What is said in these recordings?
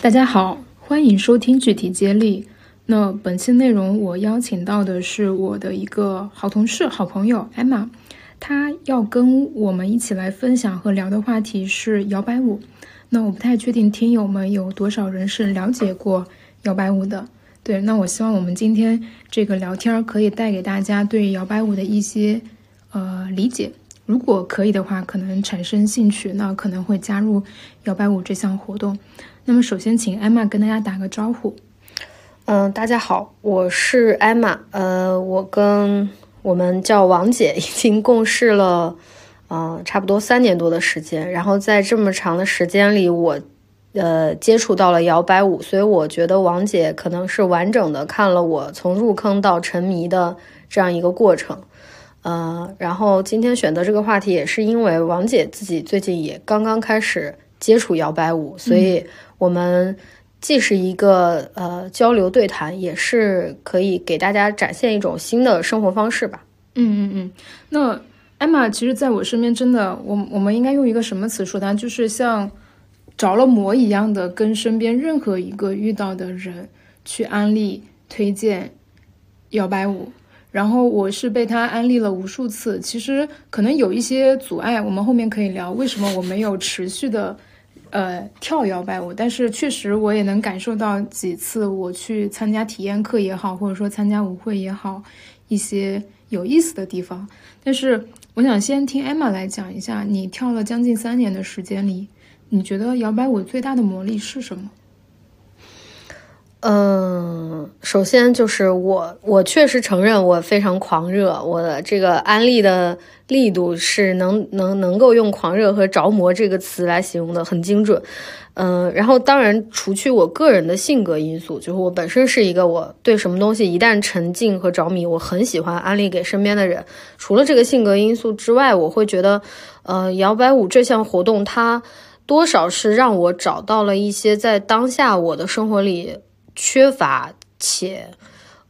大家好，欢迎收听具体接力。那本期内容我邀请到的是我的一个好同事、好朋友 Emma，她要跟我们一起来分享和聊的话题是摇摆舞。那我不太确定听友们有多少人是了解过摇摆舞的。对，那我希望我们今天这个聊天可以带给大家对摇摆舞的一些呃理解。如果可以的话，可能产生兴趣，那可能会加入摇摆舞这项活动。那么，首先请艾玛跟大家打个招呼。嗯，大家好，我是艾玛。呃，我跟我们叫王姐，已经共事了，嗯，差不多三年多的时间。然后在这么长的时间里，我呃接触到了摇摆舞，所以我觉得王姐可能是完整的看了我从入坑到沉迷的这样一个过程。呃，然后今天选择这个话题，也是因为王姐自己最近也刚刚开始接触摇摆舞，所以。我们既是一个呃交流对谈，也是可以给大家展现一种新的生活方式吧。嗯嗯嗯。那艾玛，其实在我身边，真的，我我们应该用一个什么词说它？就是像着了魔一样的，跟身边任何一个遇到的人去安利推荐摇摆舞。然后我是被他安利了无数次。其实可能有一些阻碍，我们后面可以聊为什么我没有持续的。呃，跳摇摆舞，但是确实我也能感受到几次我去参加体验课也好，或者说参加舞会也好，一些有意思的地方。但是我想先听 Emma 来讲一下，你跳了将近三年的时间里，你觉得摇摆舞最大的魔力是什么？嗯，首先就是我，我确实承认我非常狂热，我的这个安利的力度是能能能够用狂热和着魔这个词来形容的，很精准。嗯，然后当然除去我个人的性格因素，就是我本身是一个我对什么东西一旦沉浸和着迷，我很喜欢安利给身边的人。除了这个性格因素之外，我会觉得，呃，摇摆舞这项活动它多少是让我找到了一些在当下我的生活里。缺乏且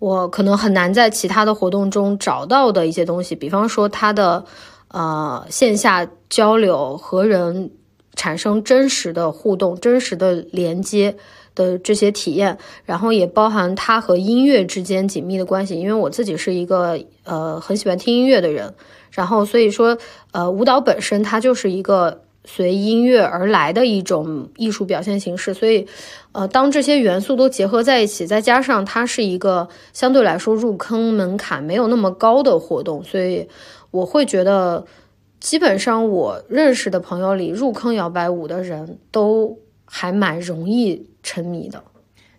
我可能很难在其他的活动中找到的一些东西，比方说它的呃线下交流和人产生真实的互动、真实的连接的这些体验，然后也包含它和音乐之间紧密的关系。因为我自己是一个呃很喜欢听音乐的人，然后所以说呃舞蹈本身它就是一个。随音乐而来的一种艺术表现形式，所以，呃，当这些元素都结合在一起，再加上它是一个相对来说入坑门槛没有那么高的活动，所以我会觉得，基本上我认识的朋友里入坑摇摆舞的人都还蛮容易沉迷的。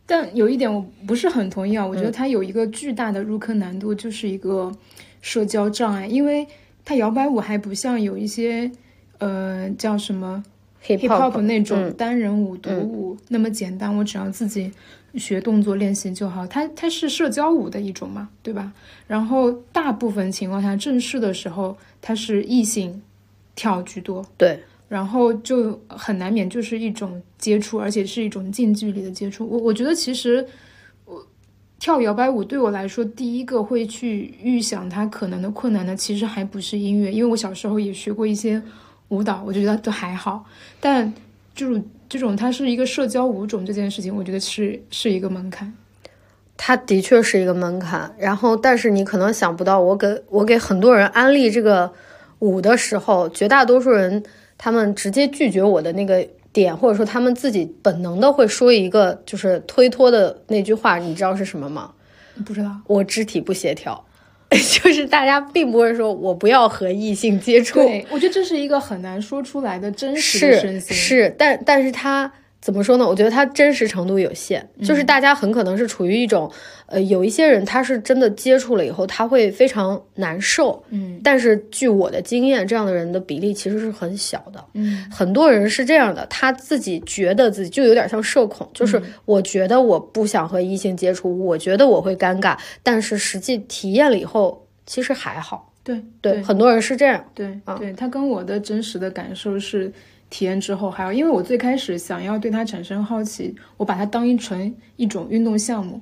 但有一点我不是很同意啊，我觉得它有一个巨大的入坑难度，就是一个社交障碍，因为它摇摆舞还不像有一些。呃，叫什么 hip hop 那种单人舞、独舞那么简单，我只要自己学动作练习就好。它它是社交舞的一种嘛，对吧？然后大部分情况下，正式的时候它是异性跳居多，对。然后就很难免就是一种接触，而且是一种近距离的接触。我我觉得其实我跳摇摆舞对我来说，第一个会去预想它可能的困难的，其实还不是音乐，因为我小时候也学过一些。舞蹈我就觉得都还好，但这种这种它是一个社交舞种这件事情，我觉得是是一个门槛。它的确是一个门槛，然后但是你可能想不到，我给我给很多人安利这个舞的时候，绝大多数人他们直接拒绝我的那个点，或者说他们自己本能的会说一个就是推脱的那句话，你知道是什么吗？不知道，我肢体不协调。就是大家并不会说我不要和异性接触，对我觉得这是一个很难说出来的真实的身心。是，但但是他。怎么说呢？我觉得它真实程度有限，就是大家很可能是处于一种，呃，有一些人他是真的接触了以后他会非常难受，嗯，但是据我的经验，这样的人的比例其实是很小的，嗯，很多人是这样的，他自己觉得自己就有点像社恐，就是我觉得我不想和异性接触，我觉得我会尴尬，但是实际体验了以后其实还好，对。对，很多人是这样，对对，他跟我的真实的感受是。体验之后，还有，因为我最开始想要对它产生好奇，我把它当一成一种运动项目，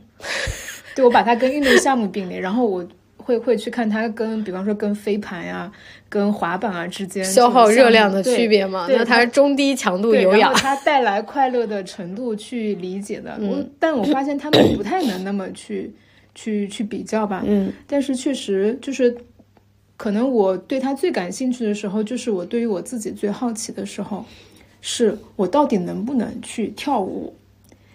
对我把它跟运动项目并列，然后我会会去看它跟，比方说跟飞盘呀、跟滑板啊之间消耗热量的区别嘛？对那它是中低强度，有氧。它带来快乐的程度去理解的。嗯我但我发现他们不太能那么去去去比较吧。嗯但是确实就是，可能我对他最感兴趣的时候，就是我对于我自己最好奇的时候，是我到底能不能去跳舞，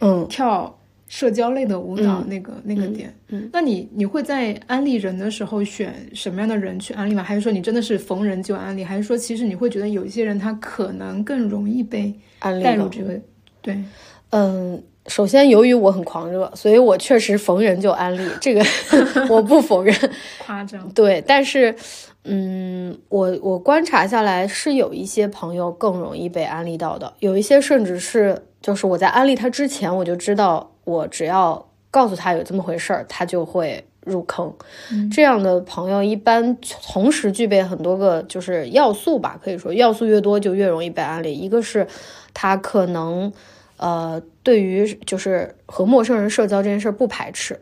嗯跳社交类的舞蹈那个、那个点。嗯那你你会在安利人的时候选什么样的人去安利吗？还是说你真的是逢人就安利？还是说其实你会觉得有一些人他可能更容易被安利带入这个？对，嗯，首先由于我很狂热，所以我确实逢人就安利，这个 我不否认。夸张。对，但是，嗯，我我观察下来是有一些朋友更容易被安利到的，有一些甚至是就是我在安利他之前我就知道，我只要告诉他有这么回事儿，他就会入坑。这样的朋友一般同时具备很多个就是要素吧，可以说要素越多就越容易被安利。一个是他可能呃对于就是和陌生人社交这件事儿不排斥，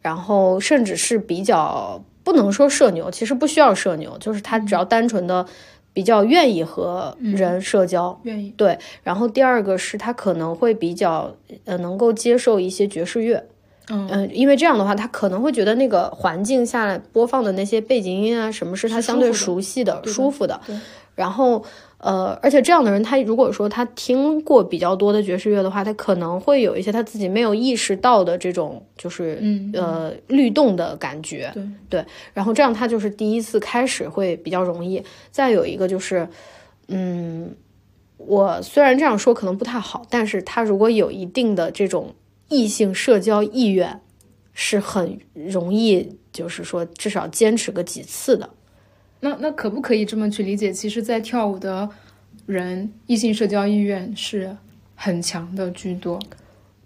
然后甚至是比较不能说社牛，其实不需要社牛，就是他只要单纯的比较愿意和人社交。愿意，对，然后第二个是他可能会比较呃能够接受一些爵士乐，嗯。嗯、因为这样的话，他可能会觉得那个环境下来播放的那些背景音啊，什么是他相对熟悉的、舒服的。然后呃，而且这样的人，他如果说他听过比较多的爵士乐的话，他可能会有一些他自己没有意识到的这种就是、嗯呃律动的感觉。对对，然后这样他就是第一次开始会比较容易。再有一个就是，嗯，我虽然这样说可能不太好，但是他如果有一定的这种异性社交意愿，是很容易，就是说至少坚持个几次的。那那可不可以这么去理解？其实，在跳舞的人，异性社交意愿是很强的居多。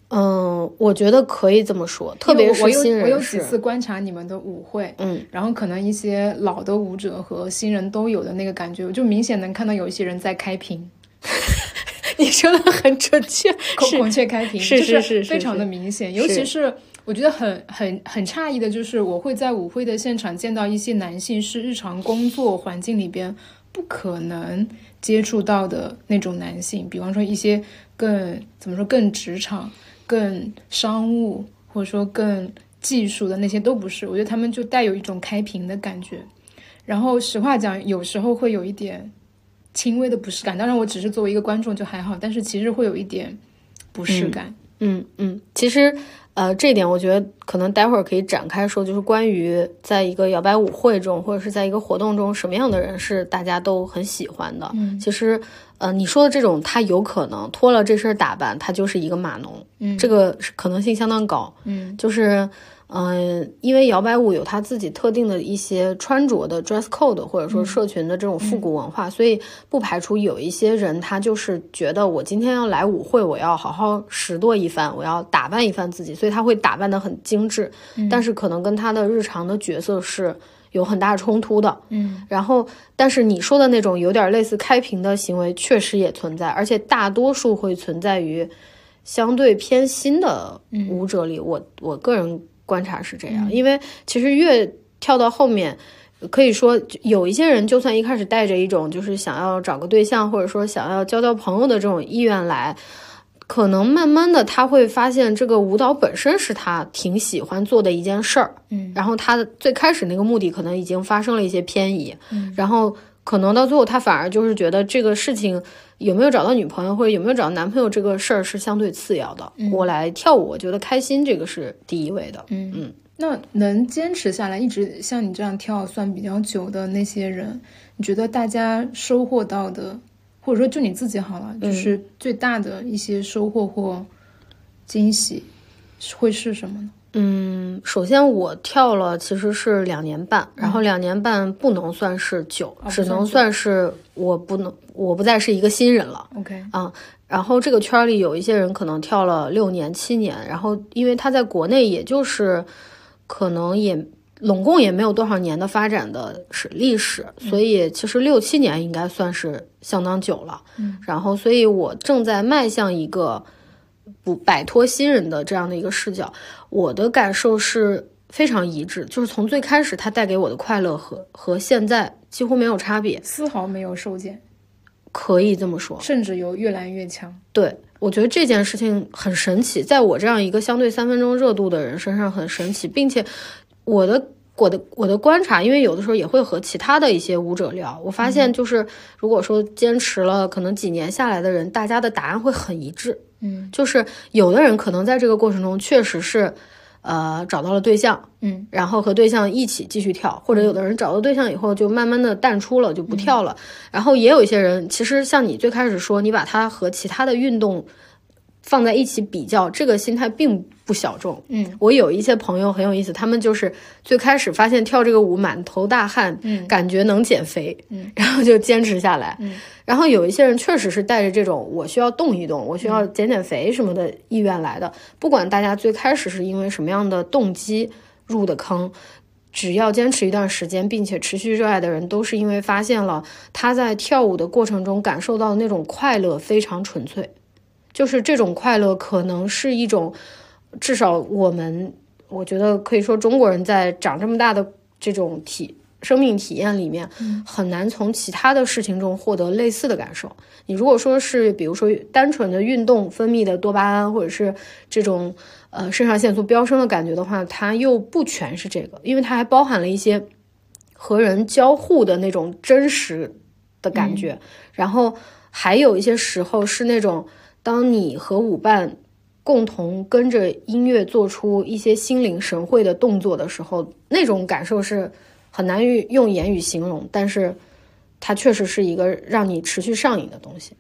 嗯，我觉得可以这么说，特别是我有我有几。次观察你们的舞会，嗯，然后可能一些老的舞者和新人都有的那个感觉，我就明显能看到有一些人在开屏，你说的很准确，孔孔雀开屏，是就是是是非常的明显。尤其是我觉得很很很诧异的，就是我会在舞会的现场见到一些男性是日常工作环境里边不可能接触到的那种男性，比方说一些更怎么说更职场、更商务，或者说更技术的那些都不是。我觉得他们就带有一种开屏的感觉。然后实话讲，有时候会有一点轻微的不适感。当然，我只是作为一个观众就还好，但是其实会有一点不适感。嗯嗯，其实呃，这一点我觉得可能待会儿可以展开说，就是关于在一个摇摆舞会中，或者是在一个活动中，什么样的人是大家都很喜欢的。嗯其实呃，你说的这种，他有可能脱了这身打扮，他就是一个码农，嗯这个可能性相当高。嗯就是，嗯、因为摇摆舞有它自己特定的一些穿着的 dress code，或者说社群的这种复古文化，所以不排除有一些人他就是觉得我今天要来舞会，我要好好拾掇一番，我要打扮一番自己，所以他会打扮得很精致，但是可能跟他的日常的角色是有很大冲突的。嗯然后，但是你说的那种有点类似开屏的行为，确实也存在，而且大多数会存在于相对偏新的舞者里。我我个人观察是这样，因为其实越跳到后面，可以说有一些人，就算一开始带着一种就是想要找个对象，或者说想要交交朋友的这种意愿来。可能慢慢的，他会发现这个舞蹈本身是他挺喜欢做的一件事儿，嗯然后他的最开始那个目的可能已经发生了一些偏移，然后可能到最后他反而就是觉得这个事情有没有找到女朋友或者有没有找到男朋友这个事儿是相对次要的，我来跳舞，我觉得开心这个是第一位的。嗯嗯。那能坚持下来，一直像你这样跳算比较久的那些人，你觉得大家收获到的，或者说就你自己好了，就是最大的一些收获或惊喜，会是什么呢？嗯，首先我跳了其实是两年半，然后两年半不能算是久，只能算是我不能我不再是一个新人了。OK，啊，然后这个圈儿里有一些人可能跳了六年、七年，然后因为他在国内也就是可能也拢共也没有多少年的发展的史历史，所以其实六七年应该算是相当久了。嗯，然后所以我正在迈向一个不摆脱新人的这样的一个视角。我的感受是，非常一致，就是从最开始它带给我的快乐和和现在几乎没有差别，丝毫没有受减，可以这么说，甚至有越来越强。对我觉得这件事情很神奇，在我这样一个相对三分钟热度的人身上很神奇，并且我的我的我的观察，因为有的时候也会和其他的一些舞者聊，我发现就是如果说坚持了可能几年下来的人，大家的答案会很一致。嗯就是有的人可能在这个过程中确实是，呃，找到了对象，嗯然后和对象一起继续跳，或者有的人找到对象以后就慢慢的淡出了，就不跳了。然后也有一些人，其实像你最开始说，你把它和其他的运动放在一起比较，这个心态并不小众。嗯。我有一些朋友很有意思，他们就是最开始发现跳这个舞满头大汗，嗯。感觉能减肥，嗯，然后就坚持下来，嗯，然后有一些人确实是带着这种我需要动一动，我需要减减肥什么的意愿来的。不管大家最开始是因为什么样的动机入的坑，只要坚持一段时间，并且持续热爱的人，都是因为发现了他在跳舞的过程中感受到的那种快乐非常纯粹，就是这种快乐可能是一种，至少我们我觉得可以说中国人在长这么大的这种体生命体验里面，很难从其他的事情中获得类似的感受。你如果说是比如说单纯的运动分泌的多巴胺，或者是这种呃肾上腺素飙升的感觉的话，它又不全是这个，因为它还包含了一些和人交互的那种真实的感觉，然后还有一些时候是那种当你和舞伴共同跟着音乐做出一些心领神会的动作的时候，那种感受是很难于用言语形容，但是它确实是一个让你持续上瘾的东西。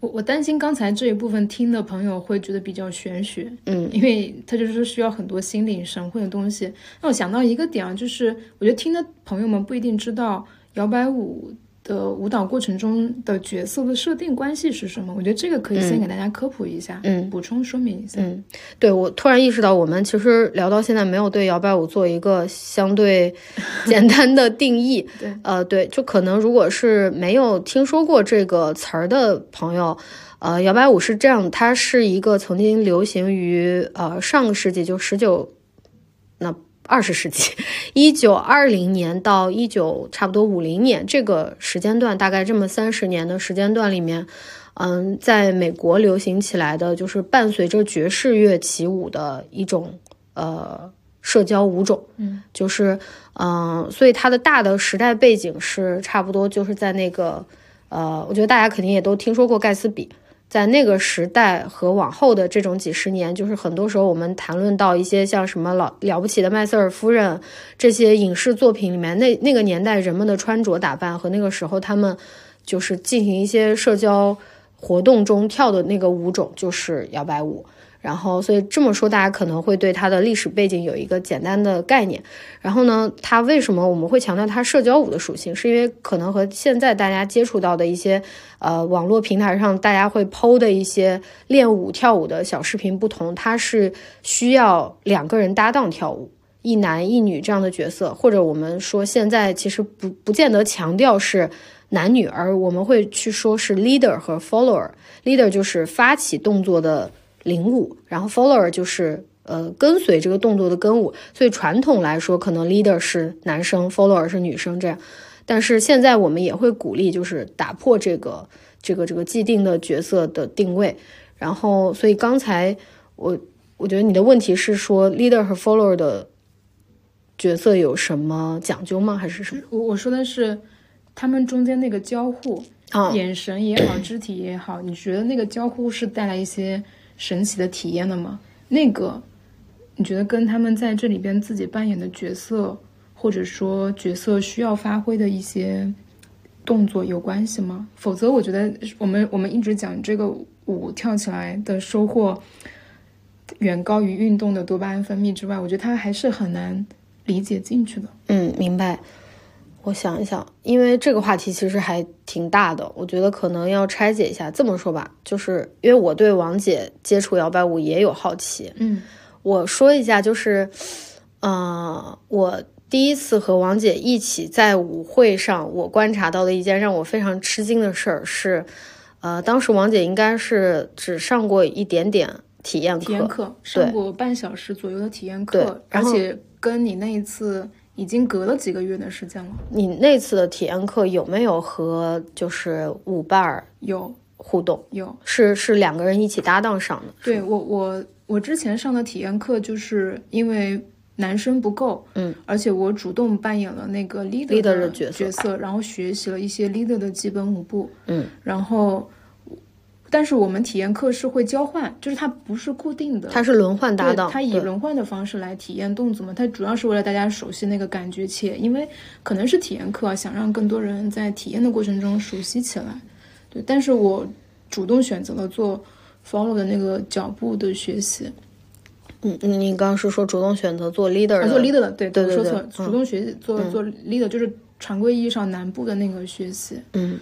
我我担心刚才这一部分听的朋友会觉得比较玄学，嗯，因为他就是需要很多心领神会的东西。那我想到一个点啊，就是我觉得听的朋友们不一定知道摇摆舞的舞蹈过程中的角色的设定关系是什么。我觉得这个可以先给大家科普一下，嗯补充说明一下。嗯，对我突然意识到，我们其实聊到现在没有对摇摆舞做一个相对 简单的定义。对，呃，对，就可能如果是没有听说过这个词儿的朋友，呃，摇摆舞是这样，它是一个曾经流行于呃上个世纪，就十九那二十世纪，一九二零年到一九差不多五零年这个时间段，大概这么三十年的时间段里面。嗯，在美国流行起来的就是伴随着爵士乐起舞的一种呃社交舞种，嗯，就是嗯、所以它的大的时代背景是差不多就是在那个呃，我觉得大家肯定也都听说过盖茨比，在那个时代和往后的这种几十年，就是很多时候我们谈论到一些像什么老了不起的麦瑟尔夫人这些影视作品里面，那那个年代人们的穿着打扮和那个时候他们就是进行一些社交。活动中跳的那个舞种就是摇摆舞，然后所以这么说，大家可能会对它的历史背景有一个简单的概念。然后呢，它为什么我们会强调它社交舞的属性？是因为可能和现在大家接触到的一些呃网络平台上大家会剖的一些练舞跳舞的小视频不同，它是需要两个人搭档跳舞。一男一女这样的角色，或者我们说现在其实不不见得强调是男女，而我们会去说是 leader 和 follower。leader 就是发起动作的领舞，然后 follower 就是呃跟随这个动作的跟舞。所以传统来说，可能 leader 是男生，follower 是女生这样。但是现在我们也会鼓励，就是打破这个这个这个既定的角色的定位。然后，所以刚才我我觉得你的问题是说 leader 和 follower 的角色有什么讲究吗？还是什么？我我说的是他们中间那个交互，啊、眼神也好，肢体也好，你觉得那个交互是带来一些神奇的体验的吗？那个你觉得跟他们在这里边自己扮演的角色，或者说角色需要发挥的一些动作有关系吗？否则，我觉得我们我们一直讲这个舞跳起来的收获远高于运动的多巴胺分泌之外，我觉得他还是很难理解进去的。嗯，明白。我想一想，因为这个话题其实还挺大的，我觉得可能要拆解一下。这么说吧，就是因为我对王姐接触摇摆舞也有好奇，嗯我说一下，就是，呃，我第一次和王姐一起在舞会上，我观察到的一件让我非常吃惊的事儿是，呃，当时王姐应该是只上过一点点体验课，体验课上过半小时左右的体验对课，而然后且跟你那一次已经隔了几个月的时间了。你那次的体验课有没有和就是舞伴儿有互动？有，是是两个人一起搭档上的。对我我我之前上的体验课就是因为男生不够，嗯，而且我主动扮演了那个 leader 的角色角色，然后学习了一些 leader 的基本舞步，嗯，然后。但是我们体验课是会交换，就是它不是固定的，它是轮换搭对，档，它以轮换的方式来体验动作嘛，它主要是为了大家熟悉那个感觉且，因为可能是体验课啊，想让更多人在体验的过程中熟悉起来。对，但是我主动选择了做 follow 的那个脚步的学习，嗯，嗯你刚刚是说主动选择做 leader 做 leader 的，对对对说错了，嗯主动学习做做 leader 就是常规意义上南部的那个学习，嗯，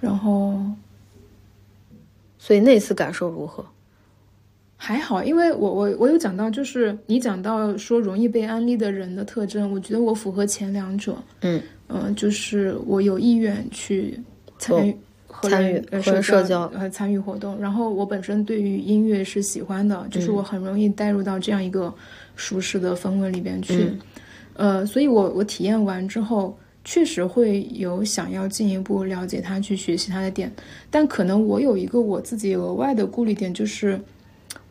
然后所以那次感受如何？还好，因为我我我有讲到，就是你讲到说容易被安利的人的特征，我觉得我符合前两者，嗯。嗯、就是我有意愿去参与和参与社交呃参与活动，然后我本身对于音乐是喜欢的，嗯就是我很容易带入到这样一个舒适的氛围里边去，嗯。呃，所以我我体验完之后。确实会有想要进一步了解他、去学习他的点，但可能我有一个我自己额外的顾虑点，就是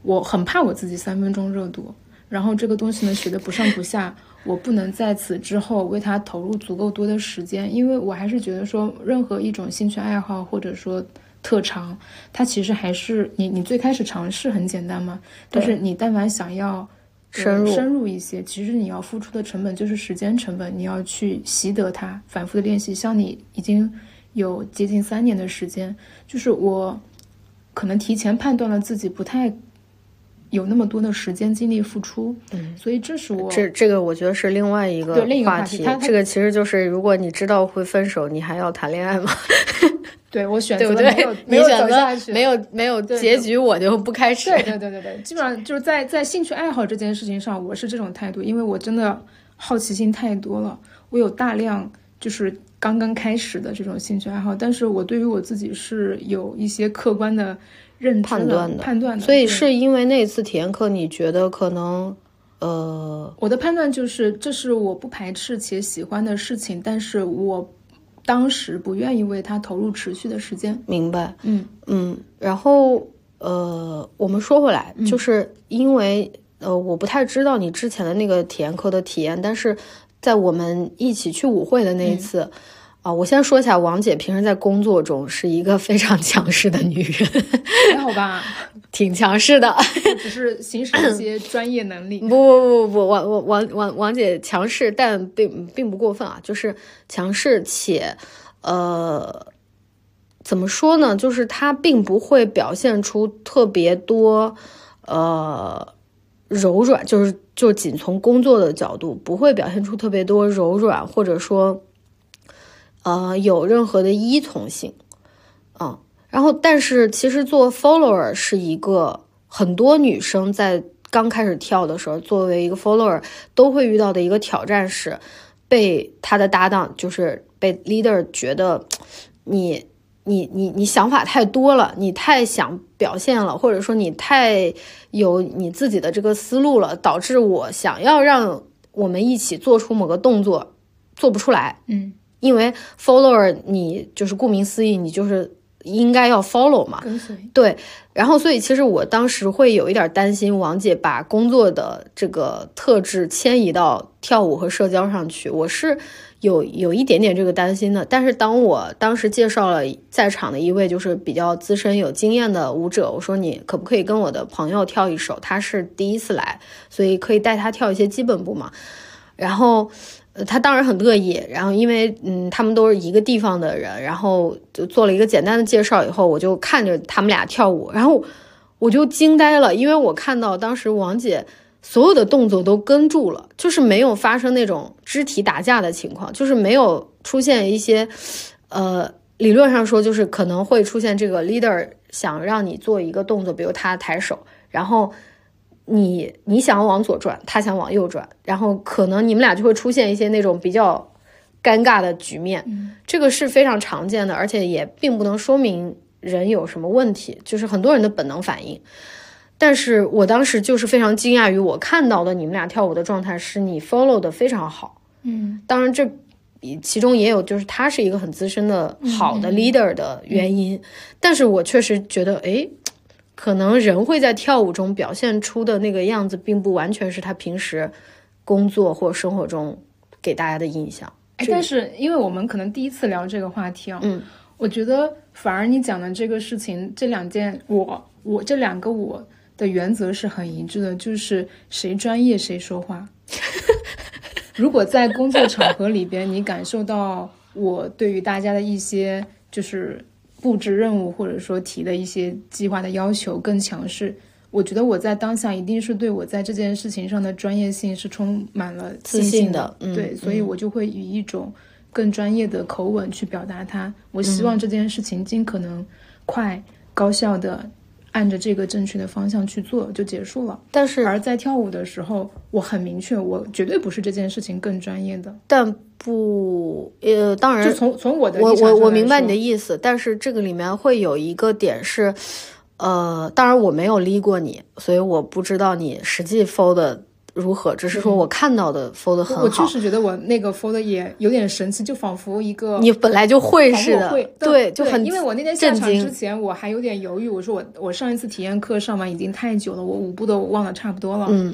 我很怕我自己三分钟热度，然后这个东西呢学的不上不下，我不能在此之后为他投入足够多的时间，因为我还是觉得说，任何一种兴趣爱好或者说特长，它其实还是你你最开始尝试很简单嘛，但是你但凡想要。呃深入深入一些，其实你要付出的成本就是时间成本，你要去习得它，反复的练习。像你已经有接近三年的时间，就是我可能提前判断了自己不太有那么多的时间精力付出，嗯，所以这是我这这个我觉得是另外一个对另一个话话题这个其实就是，如果你知道会分手，你还要谈恋爱吗？对我选择没有对？没有你选走下去，择没有没有结局，我就不开始。对对对对对，基本上就是在在兴趣爱好这件事情上，我是这种态度，因为我真的好奇心太多了，我有大量就是刚刚开始的这种兴趣爱好，但是我对于我自己是有一些客观的认知判断的判断的，所以是因为那次体验课，你觉得可能呃，我的判断就是，这是我不排斥且喜欢的事情，但是我当时不愿意为它投入持续的时间。明白？嗯嗯，然后呃，我们说回来，就是因为呃，我不太知道你之前的那个体验课的体验，但是在我们一起去舞会的那一次。啊，我先说一下，王姐平时在工作中是一个非常强势的女人，还好吧，挺强势的。只是行使一些专业能力不。不不不，王王王王王姐强势，但并并不过分啊，就是强势且，呃，怎么说呢？就是她并不会表现出特别多，呃，柔软，就是就仅从工作的角度，不会表现出特别多柔软，或者说，呃，有任何的依从性，啊、然后，但是其实做 follower 是一个很多女生在刚开始跳的时候，作为一个 follower 都会遇到的一个挑战是，被他的搭档就是被 leader 觉得你你你你想法太多了，你太想表现了，或者说你太有你自己的这个思路了，导致我想要让我们一起做出某个动作做不出来，嗯，因为 follower 你就是顾名思义，你就是应该要 follow 嘛，跟随。对，然后所以其实我当时会有一点担心，王姐把工作的这个特质迁移到跳舞和社交上去，我是有有一点点这个担心的。但是当我当时介绍了在场的一位就是比较资深有经验的舞者，我说你可不可以跟我的朋友跳一首？他是第一次来，所以可以带他跳一些基本步嘛。然后。他当然很乐意。然后，因为嗯，他们都是一个地方的人，然后就做了一个简单的介绍以后，我就看着他们俩跳舞，然后我就惊呆了，因为我看到当时王姐所有的动作都跟住了，就是没有发生那种肢体打架的情况，就是没有出现一些，呃，理论上说就是可能会出现这个 leader 想让你做一个动作，比如他抬手，然后。你你想往左转，他想往右转，然后可能你们俩就会出现一些那种比较尴尬的局面，这个是非常常见的，而且也并不能说明人有什么问题，就是很多人的本能反应。但是我当时就是非常惊讶于我看到的你们俩跳舞的状态，是你 follow 的非常好。嗯，当然这其中也有就是他是一个很资深的好的 leader 的原因，但是我确实觉得，哎，可能人会在跳舞中表现出的那个样子，并不完全是他平时工作或生活中给大家的印象。哎，但是因为我们可能第一次聊这个话题啊，嗯，我觉得反而你讲的这个事情，这两件我我这两个我的原则是很一致的，就是谁专业谁说话。如果在工作场合里边，你感受到我对于大家的一些就是布置任务或者说提的一些计划的要求更强势，我觉得我在当下一定是对我在这件事情上的专业性是充满了自信信的嗯对，所以我就会以一种更专业的口吻去表达它。我希望这件事情尽可能快、高效的按着这个正确的方向去做，就结束了。但是而在跳舞的时候，我很明确，我绝对不是这件事情更专业的。但不，呃，当然就从从我的我我我明白你的意思，但是这个里面会有一个点是，呃，当然我没有离过你，所以我不知道你实际 fold 的如何，只是说我看到的 fold 的很嗯我确好。实觉得我那个 fold 也有点神奇，就仿佛一个你本来就会似的对，就很因为我那天下场之。前，我还有点犹豫，我说我我上一次体验课上完已经太久了，我舞步都忘得差不多了。嗯，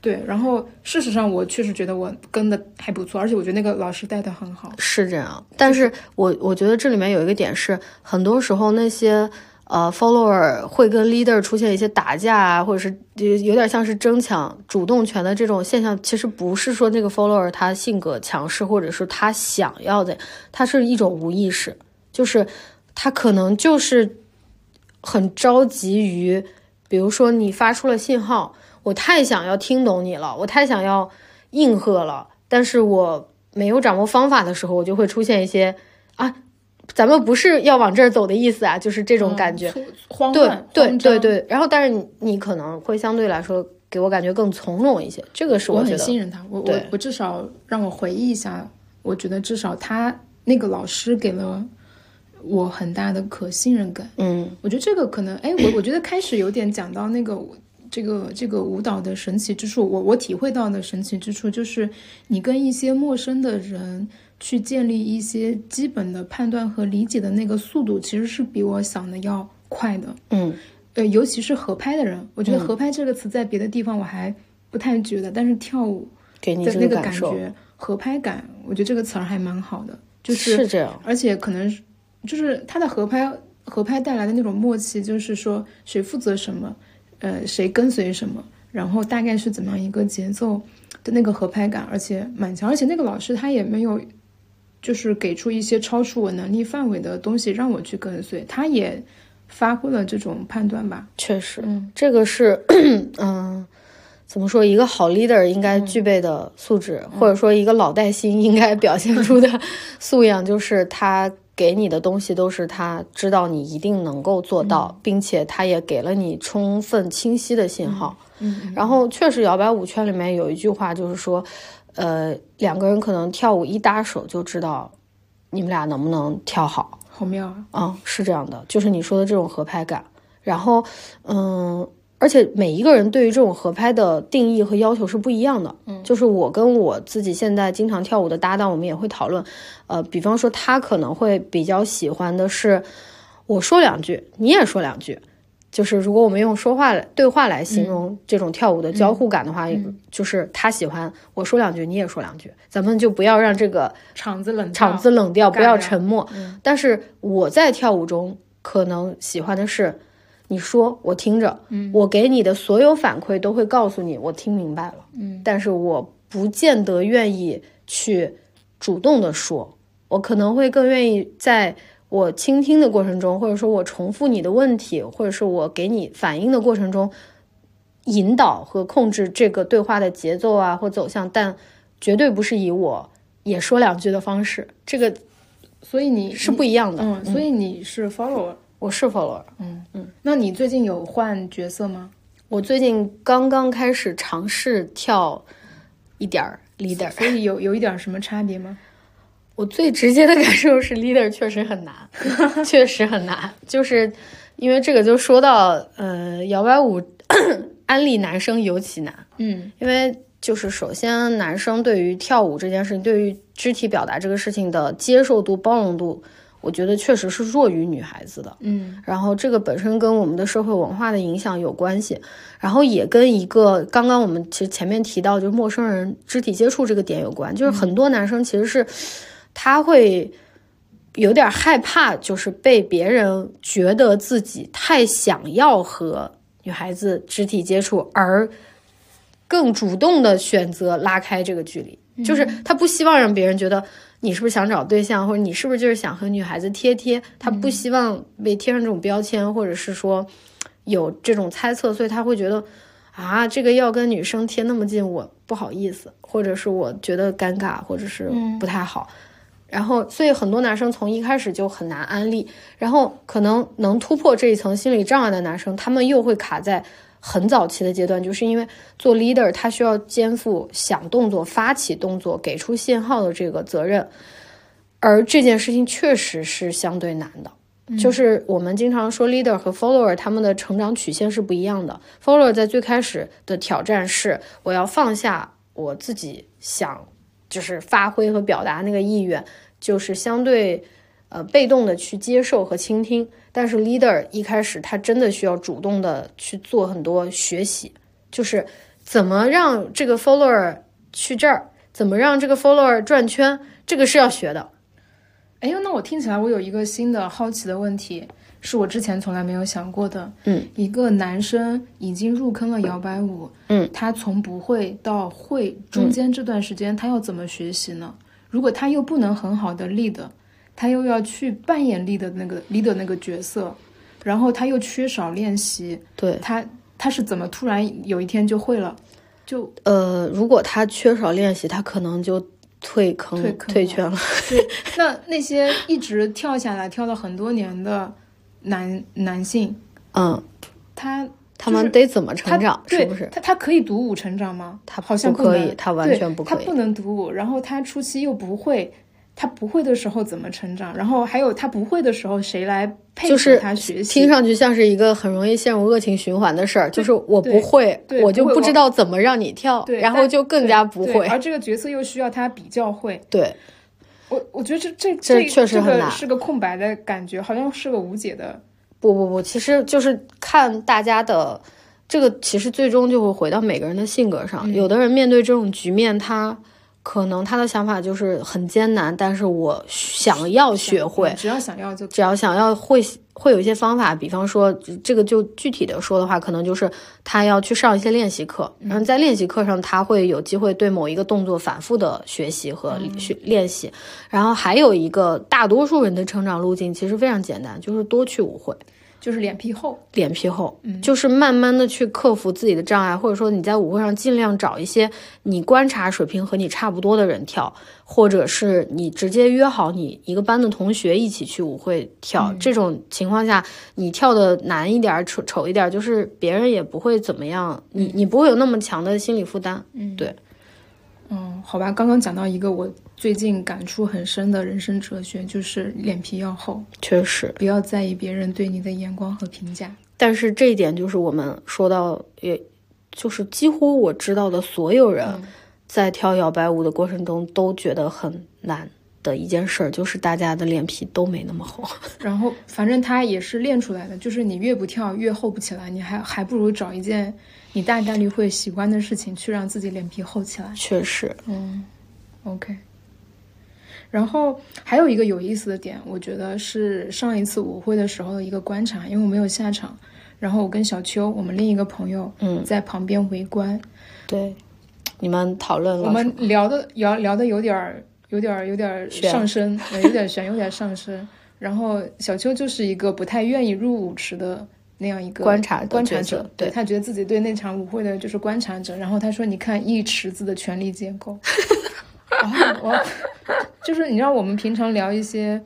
对，然后事实上我确实觉得我跟的还不错，而且我觉得那个老师带的很好。是这样，但是我我觉得这里面有一个点是，很多时候那些呃 follower 会跟 leader 出现一些打架啊，或者是有点像是争抢主动权的这种现象，其实不是说那个 follower 他性格强势，或者是他想要的，他是一种无意识，就是他可能就是很着急于，比如说你发出了信号，我太想要听懂你了，我太想要应和了，但是我没有掌握方法的时候，我就会出现一些，咱们不是要往这儿走的意思啊，就是这种感觉。嗯慌对乱，对慌张对，对，然后但是你你可能会相对来说给我感觉更从容一些，这个是我觉得很信任他。我我我至少让我回忆一下，我觉得至少他那个老师给了我很大的可信任感。嗯我觉得这个可能，哎，我我觉得开始有点讲到那个这个这个舞蹈的神奇之处，我我体会到的神奇之处就是你跟一些陌生的人去建立一些基本的判断和理解的那个速度，其实是比我想的要快的。嗯。呃，尤其是合拍的人，我觉得合拍这个词在别的地方我还不太觉得，但是跳舞给你的那个感觉，合拍感，我觉得这个词儿还蛮好的，就是是这样，而且可能就是他的合拍合拍带来的那种默契，就是说谁负责什么，呃，谁跟随什么，然后大概是怎么样一个节奏的那个合拍感，而且蛮强，而且那个老师他也没有就是给出一些超出我能力范围的东西让我去跟随，他也发挥了这种判断吧。确实，嗯这个是嗯。怎么说？一个好 leader 应该具备的素质，或者说一个老带新应该表现出的 素养，就是他给你的东西都是他知道你一定能够做到，并且他也给了你充分清晰的信号。嗯，然后确实，摇摆舞圈里面有一句话，就是说，呃，两个人可能跳舞一搭手就知道你们俩能不能跳好。好妙啊！啊、是这样的，就是你说的这种合拍感。然后，嗯，而且每一个人对于这种合拍的定义和要求是不一样的。嗯，就是我跟我自己现在经常跳舞的搭档，我们也会讨论。呃，比方说他可能会比较喜欢的是，我说两句，你也说两句。就是如果我们用说话来对话来形容这种跳舞的交互感的话，就是他喜欢我说两句，你也说两句，咱们就不要让这个场子冷掉，场子冷掉，不要沉默。但是我在跳舞中可能喜欢的是，你说我听着，我给你的所有反馈都会告诉你我听明白了，嗯，但是我不见得愿意去主动的说，我可能会更愿意在我倾听的过程中，或者说我重复你的问题，或者是我给你反应的过程中，引导和控制这个对话的节奏啊或走向，但绝对不是以我也说两句的方式，这个所以你是不一样的。嗯，所以你是 follower。我是 follower，嗯嗯，那你最近有换角色吗？我最近刚刚开始尝试跳一点儿 leader，所以有有一点什么差别吗？我最直接的感受是 leader 确实很难，确实很难。就是因为这个就说到，呃，摇摆舞 安利男生尤其难，嗯因为就是首先男生对于跳舞这件事情，对于肢体表达这个事情的接受度、包容度，我觉得确实是弱于女孩子的。嗯然后这个本身跟我们的社会文化的影响有关系，然后也跟一个刚刚我们其实前面提到就是陌生人肢体接触这个点有关，就是很多男生其实是他会有点害怕，就是被别人觉得自己太想要和女孩子肢体接触，而更主动的选择拉开这个距离，就是他不希望让别人觉得。你是不是想找对象，或者你是不是就是想和女孩子贴贴？他不希望被贴上这种标签，或者是说有这种猜测，所以他会觉得啊，这个要跟女生贴那么近，我不好意思，或者是我觉得尴尬，或者是不太好。然后，所以很多男生从一开始就很难安利，然后可能能突破这一层心理障碍的男生，他们又会卡在很早期的阶段，就是因为做 leader，他需要肩负想动作、发起动作、给出信号的这个责任，而这件事情确实是相对难的。就是我们经常说 leader 和 follower 他们的成长曲线是不一样的。follower 在最开始的挑战是我要放下我自己想就是发挥和表达那个意愿，就是相对呃被动的去接受和倾听。但是 leader 一开始他真的需要主动的去做很多学习，就是怎么让这个 follower 去这儿，怎么让这个 follower 转圈，这个是要学的。哎呦，那我听起来我有一个新的好奇的问题，是我之前从来没有想过的。嗯，一个男生已经入坑了摇摆舞，嗯，他从不会到会中间这段时间，他要怎么学习呢？如果他又不能很好的 lead，他又要去扮演 lead 的那个 lead 那个角色，然后他又缺少练习，对，他他是怎么突然有一天就会了？就呃，如果他缺少练习，他可能就退坑、退坑退圈了。对，那那些一直跳下来跳了很多年的男男性，嗯，他他们得怎么成长？是不是？他他可以独舞成长吗？他好像不可以他完全不可以他不能独舞。然后他初期又不会，他不会的时候怎么成长？然后还有他不会的时候，谁来配合就是他学习？听上去像是一个很容易陷入恶性循环的事儿，就是我不会，我就不知道怎么让你跳，然后就更加不会。而这个角色又需要他比较会。对，我我觉得这这这确实很难是个空白的感觉，好像是个无解的。不不不，其实就是看大家的这个，其实最终就会回到每个人的性格上。有的人面对这种局面，他可能他的想法就是很艰难，但是我想要学会，只要想要就只要想要会会有一些方法，比方说这个就具体的说的话，可能就是他要去上一些练习课，然后在练习课上他会有机会对某一个动作反复的学习和学练习，然后还有一个大多数人的成长路径其实非常简单，就是多去舞会。就是脸皮厚。脸皮厚，就是慢慢的去克服自己的障碍，或者说你在舞会上尽量找一些你观察水平和你差不多的人跳，或者是你直接约好你一个班的同学一起去舞会跳。这种情况下，你跳的难一点、丑丑一点，就是别人也不会怎么样，你你不会有那么强的心理负担。嗯，对，嗯，好吧，刚刚讲到一个我最近感触很深的人生哲学，就是脸皮要厚，确实。不要在意别人对你的眼光和评价。但是这一点就是我们说到，也就是几乎我知道的所有人，在跳摇摆舞的过程中都觉得很难的一件事儿，就是大家的脸皮都没那么厚。然后，反正他也是练出来的，就是你越不跳越厚不起来，你还还不如找一件你大概率会喜欢的事情，去让自己脸皮厚起来。确实，嗯，OK。然后还有一个有意思的点，我觉得是上一次舞会的时候的一个观察，因为我没有下场，然后我跟小秋，我们另一个朋友，嗯在旁边围观，对，你们讨论了，我们聊的聊聊的有点儿有点儿有点儿上升，呃有点悬，有点上升。然后小秋就是一个不太愿意入舞池的那样一个观察的观察者，对对他觉得自己对那场舞会的就是观察者。然后他说：“你看一池子的权力结构。”然后我就是你知道我们平常聊一些。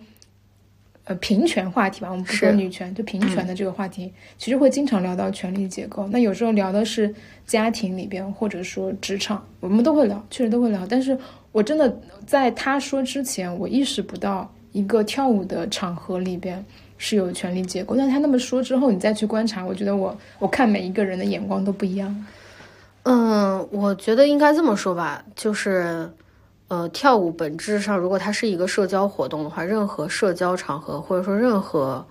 呃，平权话题吧，我们不说女权，就平权的这个话题，其实会经常聊到权力结构。那有时候聊的是家庭里边，或者说职场，我们都会聊，确实都会聊。但是我真的在他说之前，我意识不到一个跳舞的场合里边，是有权力结构。但他那么说之后，你再去观察，我觉得我我看每一个人的眼光都不一样。嗯，我觉得应该这么说吧，就是呃，跳舞本质上，如果它是一个社交活动的话，任何社交场合或者说任何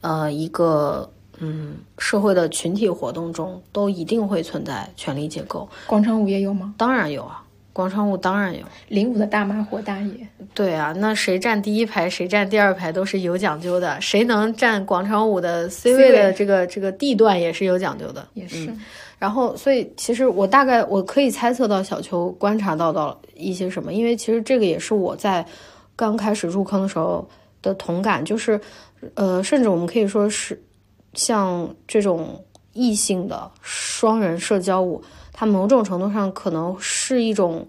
呃一个嗯社会的群体活动中，都一定会存在权力结构。广场舞也有吗？当然有啊。广场舞当然有，领舞的大妈或大爷。对啊，那谁站第一排，谁站第二排都是有讲究的。谁能站广场舞的 C 位的这个这个地段也是有讲究的。也是。然后，所以其实我大概我可以猜测到小邱观察到到一些什么，因为其实这个也是我在刚开始入坑的时候的同感，就是呃，甚至我们可以说是像这种异性的双人社交舞。它某种程度上可能是一种，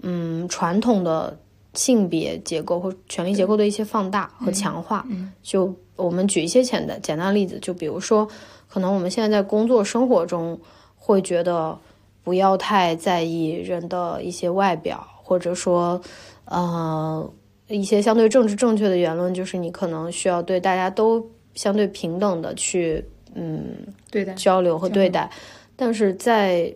嗯，传统的性别结构或权力结构的一些放大和强化。就我们举一些简单简单的例子，就比如说，可能我们现在在工作生活中会觉得不要太在意人的一些外表，或者说，呃，一些相对政治正确的言论，就是你可能需要对大家都相对平等的去，嗯，对待交流和对待，但是在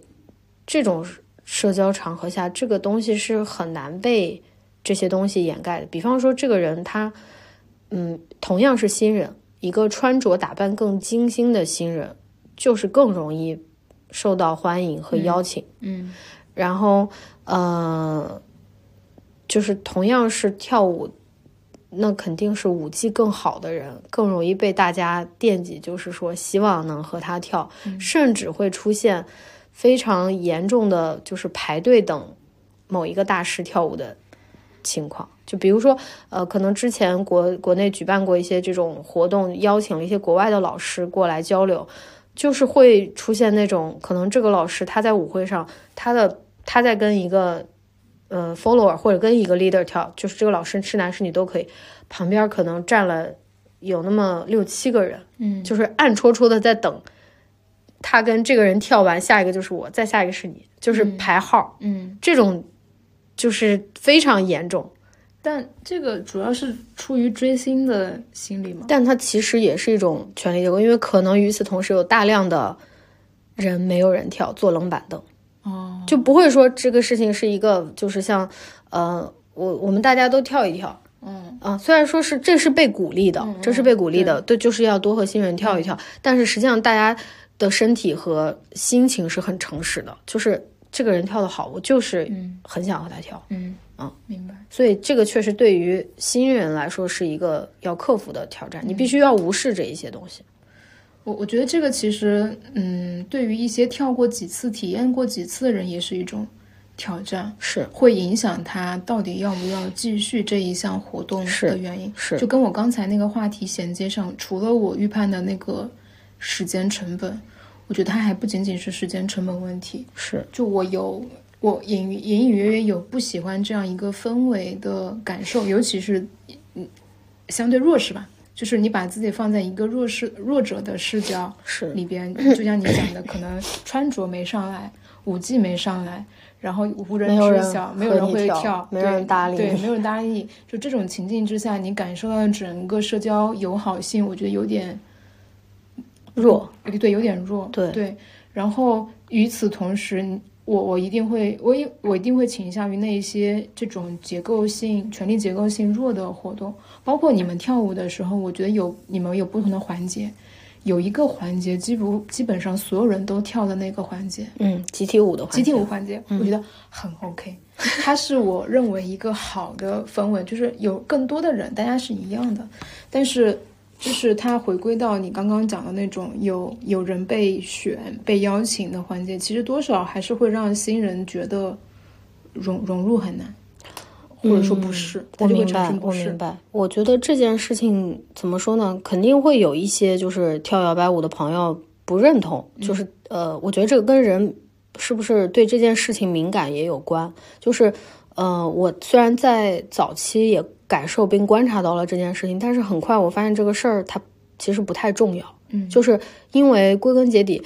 这种社交场合下，这个东西是很难被这些东西掩盖的。比方说，这个人他，嗯，同样是新人，一个穿着打扮更精心的新人，就是更容易受到欢迎和邀请。嗯，然后，呃，就是同样是跳舞，那肯定是舞技更好的人更容易被大家惦记，就是说希望能和他跳，甚至会出现。非常严重的就是排队等某一个大师跳舞的情况，就比如说，呃，可能之前国国内举办过一些这种活动，邀请了一些国外的老师过来交流，就是会出现那种可能这个老师他在舞会上，他的他在跟一个呃 follower 或者跟一个 leader 跳，就是这个老师是男是女都可以，旁边可能站了有那么六七个人，嗯，就是暗戳戳的在等。他跟这个人跳完，下一个就是我，再下一个是你，就是排号。嗯，这种就是非常严重。但这个主要是出于追星的心理吗？但它其实也是一种权力结构，因为可能与此同时有大量的人没有人跳，坐冷板凳。哦，就不会说这个事情是一个，就是像呃，我我们大家都跳一跳。嗯啊，虽然说是这是被鼓励的，这是被鼓励的，对，就是要多和新人跳一跳。但是实际上大家。的身体和心情是很诚实的，就是这个人跳得好，我就是很想和他跳。嗯嗯，明白。所以这个确实对于新人来说是一个要克服的挑战，你必须要无视这一些东西。我我觉得这个其实，嗯，对于一些跳过几次、体验过几次的人，也是一种挑战，是会影响他到底要不要继续这一项活动的原因。是就跟我刚才那个话题衔接上，除了我预判的那个。时间成本，我觉得它还不仅仅是时间成本问题。是，就我有我隐隐隐约约有不喜欢这样一个氛围的感受，尤其是嗯，相对弱势吧，就是你把自己放在一个弱势弱者的视角是里边，就像你讲的，可能穿着没上来，舞技没上来，然后无人知晓，没有人会跳，没有人搭理，对，没有人搭理。就这种情境之下，你感受到整个社交友好性，我觉得有点。弱，对，有点弱，对。对。然后与此同时，我我一定会，我一我一定会倾向于那一些这种结构性、权力结构性弱的活动，包括你们跳舞的时候，我觉得有你们有不同的环节，有一个环节基不基本上所有人都跳的那个环节，嗯，集体舞的集体舞环节，我觉得很 OK，它是我认为一个好的氛围，就是有更多的人，大家是一样的，但是。就是它回归到你刚刚讲的那种有有人被选、被邀请的环节，其实多少还是会让新人觉得融融入很难，或者说不是，我明白，我明白。我觉得这件事情怎么说呢？肯定会有一些就是跳摇摆舞的朋友不认同，就是呃，我觉得这个跟人是不是对这件事情敏感也有关。就是呃，我虽然在早期也。感受并观察到了这件事情，但是很快我发现这个事儿它其实不太重要。嗯，就是因为归根结底，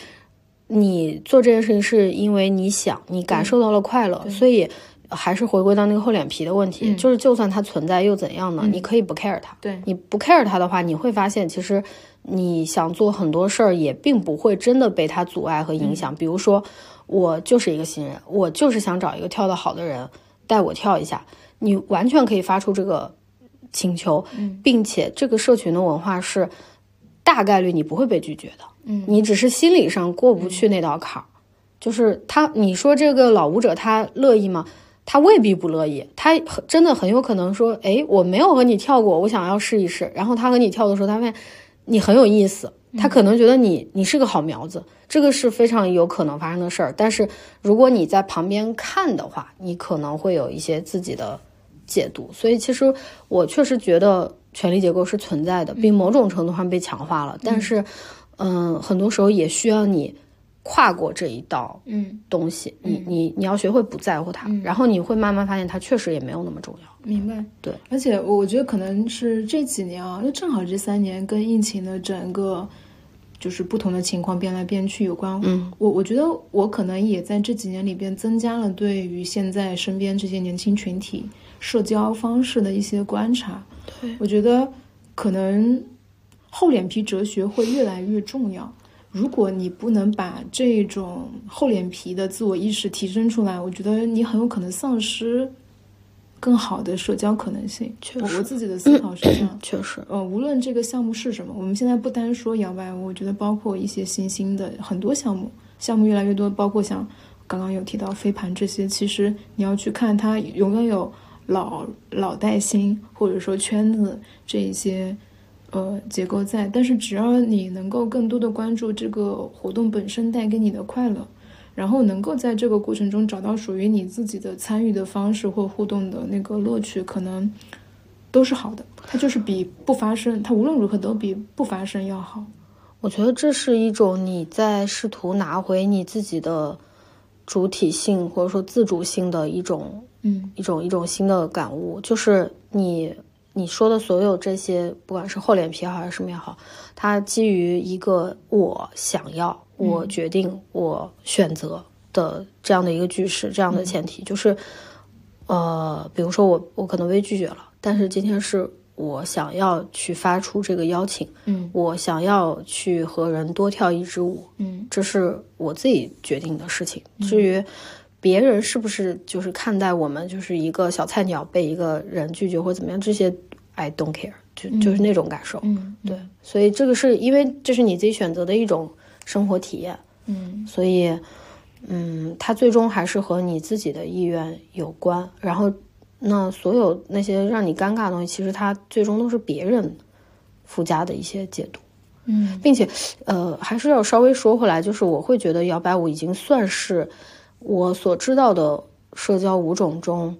你做这件事情是因为你想，你感受到了快乐，所以还是回归到那个厚脸皮的问题，就是就算它存在又怎样呢？你可以不 care 它，对你不 care 它的话，你会发现其实你想做很多事儿也并不会真的被它阻碍和影响。比如说，我就是一个新人，我就是想找一个跳得好的人带我跳一下，你完全可以发出这个请求，并且这个社群的文化是大概率你不会被拒绝的，嗯，你只是心理上过不去那道坎儿。就是他，你说这个老舞者他乐意吗？他未必不乐意，他真的很有可能说，哎，我没有和你跳过，我想要试一试。然后他和你跳的时候，他发现你很有意思，他可能觉得你你是个好苗子，这个是非常有可能发生的事儿。但是如果你在旁边看的话，你可能会有一些自己的解读。所以其实我确实觉得权力结构是存在的，并某种程度上被强化了。但是，嗯，很多时候也需要你。跨过这一道嗯东西，你你你要学会不在乎它，然后你会慢慢发现它确实也没有那么重要。明白，对，而且我我觉得可能是这几年啊，就正好这三年跟疫情的整个就是不同的情况变来变去有关。嗯，我我觉得我可能也在这几年里边增加了对于现在身边这些年轻群体社交方式的一些观察。对，我觉得可能厚脸皮哲学会越来越重要。如果你不能把这种厚脸皮的自我意识提升出来，我觉得你很有可能丧失更好的社交可能性。确实我我自己的思考是这样。确实，呃，无论这个项目是什么，我们现在不单说摇摆舞，我觉得包括一些新兴的很多项目，项目越来越多，包括像刚刚有提到飞盘这些，其实你要去看它永远有老老带新，或者说圈子这一些。呃，结构在，但是只要你能够更多的关注这个活动本身带给你的快乐，然后能够在这个过程中找到属于你自己的参与的方式或互动的那个乐趣，可能都是好的。它就是比不发生，它无论如何都比不发生要好。我觉得这是一种你在试图拿回你自己的主体性或者说自主性的一种，嗯，一种一种新的感悟，就是你。你说的所有这些，不管是厚脸皮好还是什么也好，它基于一个我想要、我决定、我选择的这样的一个句式，这样的前提就是，呃，比如说我我可能被拒绝了，但是今天是我想要去发出这个邀请，嗯，我想要去和人多跳一支舞，嗯，这是我自己决定的事情。至于别人是不是就是看待我们就是一个小菜鸟被一个人拒绝或怎么样？这些 I don't care，就就是那种感受。嗯，对，所以这个是因为这是你自己选择的一种生活体验。嗯，所以，嗯，它最终还是和你自己的意愿有关。然后，那所有那些让你尴尬的东西，其实它最终都是别人附加的一些解读。嗯，并且，呃，还是要稍微说回来，就是我会觉得摇摆舞已经算是。我所知道的社交舞种中，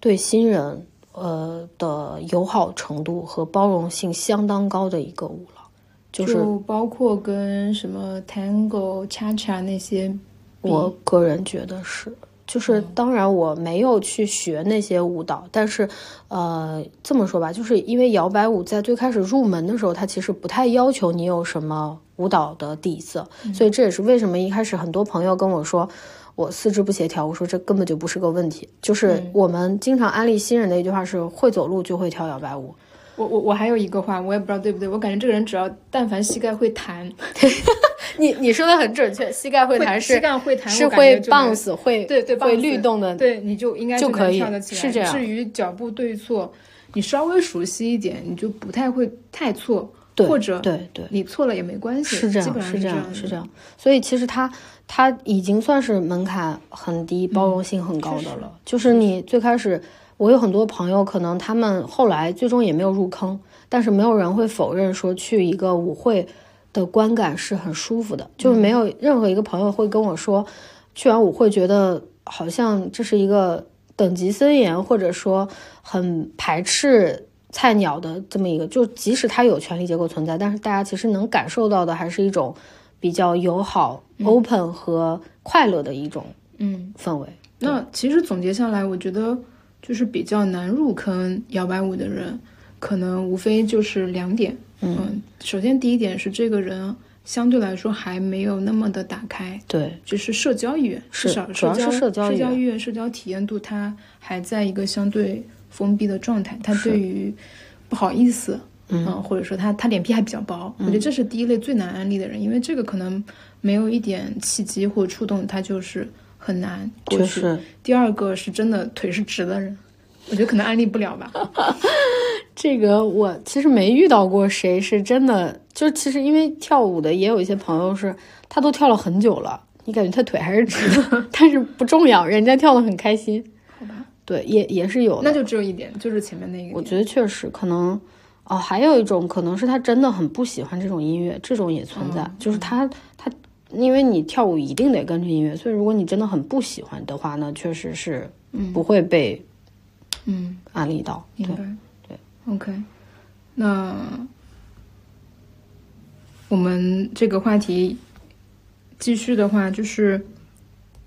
对新人呃的友好程度和包容性相当高的一个舞了，就是包括跟什么 Tango、Cha Cha 那些，我个人觉得是，就是当然我没有去学那些舞蹈，但是呃这么说吧，就是因为摇摆舞在最开始入门的时候，它其实不太要求你有什么舞蹈的底子，所以这也是为什么一开始很多朋友跟我说。我四肢不协调，我说这根本就不是个问题。就是我们经常安利新人的一句话是：会走路就会跳摇摆舞。我我我还有一个话，我也不知道对不对。我感觉这个人只要但凡膝盖会弹，你你说的很准确，膝盖会弹是膝盖会弹是会 bounce 会对对会律动的，对你就应该就可以跳得起来。是这样。至于脚步对错，你稍微熟悉一点，你就不太会太错。对，或者对对，你错了也没关系，是这样，是这样，是这样。所以其实他他已经算是门槛很低、包容性很高的了。就是你最开始，我有很多朋友，可能他们后来最终也没有入坑，但是没有人会否认说去一个舞会的观感是很舒服的。就是没有任何一个朋友会跟我说，去完舞会觉得好像这是一个等级森严，或者说很排斥。菜鸟的这么一个，就即使它有权力结构存在，但是大家其实能感受到的还是一种比较友好、open 和快乐的一种嗯氛围。那其实总结下来，我觉得就是比较难入坑摇摆舞的人，可能无非就是两点。嗯，首先第一点是这个人相对来说还没有那么的打开，对，就是社交意愿，是社社交意愿社交意愿、社交体验度，它还在一个相对封闭的状态。他对于不好意思，嗯，或者说他他脸皮还比较薄，我觉得这是第一类最难安利的人，因为这个可能没有一点契机或触动，他就是很难过去。第二个是真的腿是直的人，我觉得可能安利不了吧。这个我其实没遇到过谁是真的，就是其实因为跳舞的也有一些朋友是，他都跳了很久了，你感觉他腿还是直的，但是不重要，人家跳的很开心。好吧，对，也也是有的。那就只有一点，就是前面那个。我觉得确实可能，哦，还有一种可能是他真的很不喜欢这种音乐，这种也存在，嗯就是他他，因为你跳舞一定得跟着音乐，所以如果你真的很不喜欢的话呢，确实是不会被嗯，安利到。对。对，OK，那我们这个话题继续的话，就是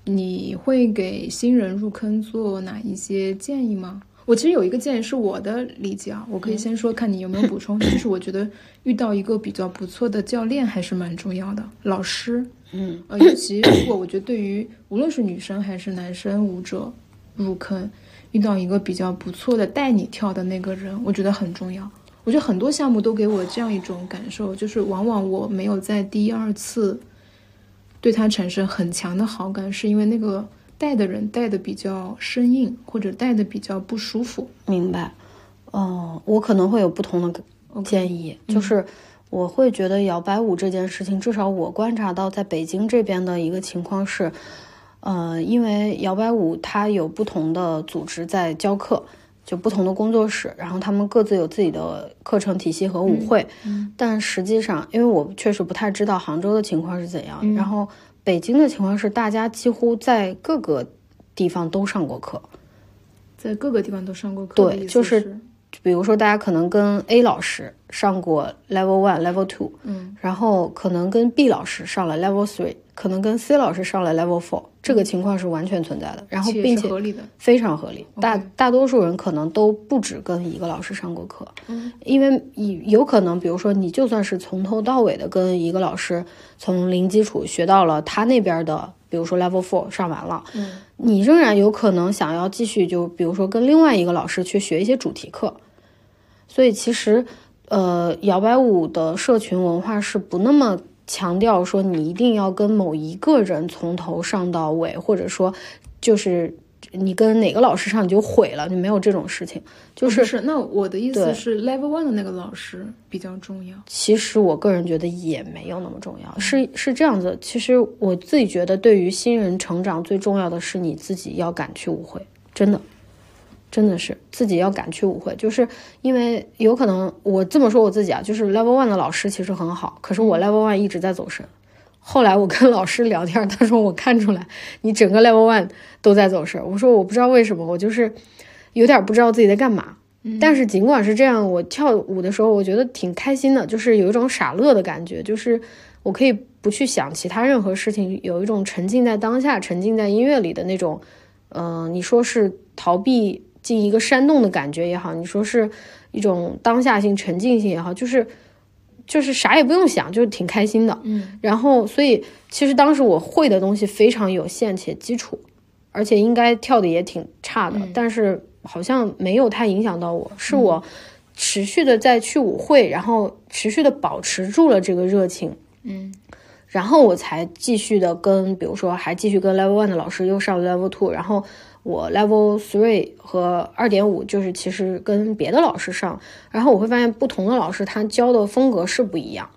你会给新人入坑做哪一些建议吗？我其实有一个建议是我的理解啊，我可以先说，看你有没有补充。就是我觉得遇到一个比较不错的教练还是蛮重要的，老师，嗯，呃，尤其如果我觉得对于无论是女生还是男生舞者入坑，遇到一个比较不错的带你跳的那个人，我觉得很重要。我觉得很多项目都给我这样一种感受，就是往往我没有在第一二次对他产生很强的好感，是因为那个带的人带的比较生硬，或者带的比较不舒服。明白。哦，我可能会有不同的建议，就是我会觉得摇摆舞这件事情，至少我观察到在北京这边的一个情况是，呃，因为摇摆舞它有不同的组织在教课，就不同的工作室，然后他们各自有自己的课程体系和舞会，嗯但实际上，因为我确实不太知道杭州的情况是怎样，然后北京的情况是，大家几乎在各个地方都上过课。在各个地方都上过课对就是是比如说，大家可能跟 A 老师上过 Level One、Level Two，嗯，然后可能跟 B 老师上了 Level Three，可能跟 C 老师上了 Level Four，这个情况是完全存在的。然后，并且是合理的。非常合理，大大多数人可能都不止跟一个老师上过课，因为有有可能，比如说你就算是从头到尾的跟一个老师从零基础学到了他那边的，比如说 Level Four 上完了，嗯，你仍然有可能想要继续就比如说跟另外一个老师去学一些主题课，所以其实呃，摇摆舞的社群文化是不那么强调说你一定要跟某一个人从头上到尾，或者说就是你跟哪个老师上你就毁了，你没有这种事情。就是不是，那我的意思是，Level One 的那个老师比较重要。其实我个人觉得也没有那么重要，是是这样子。其实我自己觉得，对于新人成长最重要的是你自己要敢去舞会，真的，真的是自己要敢去舞会。就是因为有可能我这么说我自己啊，就是 Level One 的老师其实很好，可是我 Level One 一直在走神。后来我跟老师聊天，他说我看出来你整个 Level One 都在走神。我说我不知道为什么，我就是有点不知道自己在干嘛。但是尽管是这样，我跳舞的时候，我觉得挺开心的，就是有一种傻乐的感觉，就是我可以不去想其他任何事情，有一种沉浸在当下、沉浸在音乐里的那种，嗯、你说是逃避进一个山洞的感觉也好，你说是一种当下性、沉浸性也好，就是就是啥也不用想，就是挺开心的。嗯，然后，所以其实当时我会的东西非常有限且基础，而且应该跳的也挺差的，但是好像没有太影响到我，是我持续的在去舞会，然后持续的保持住了这个热情，嗯，然后我才继续的跟，比如说还继续跟 Level One 的老师又上了 Level Two，然后我 Level Three 和二点五就是其实跟别的老师上，然后我会发现不同的老师他教的风格是不一样。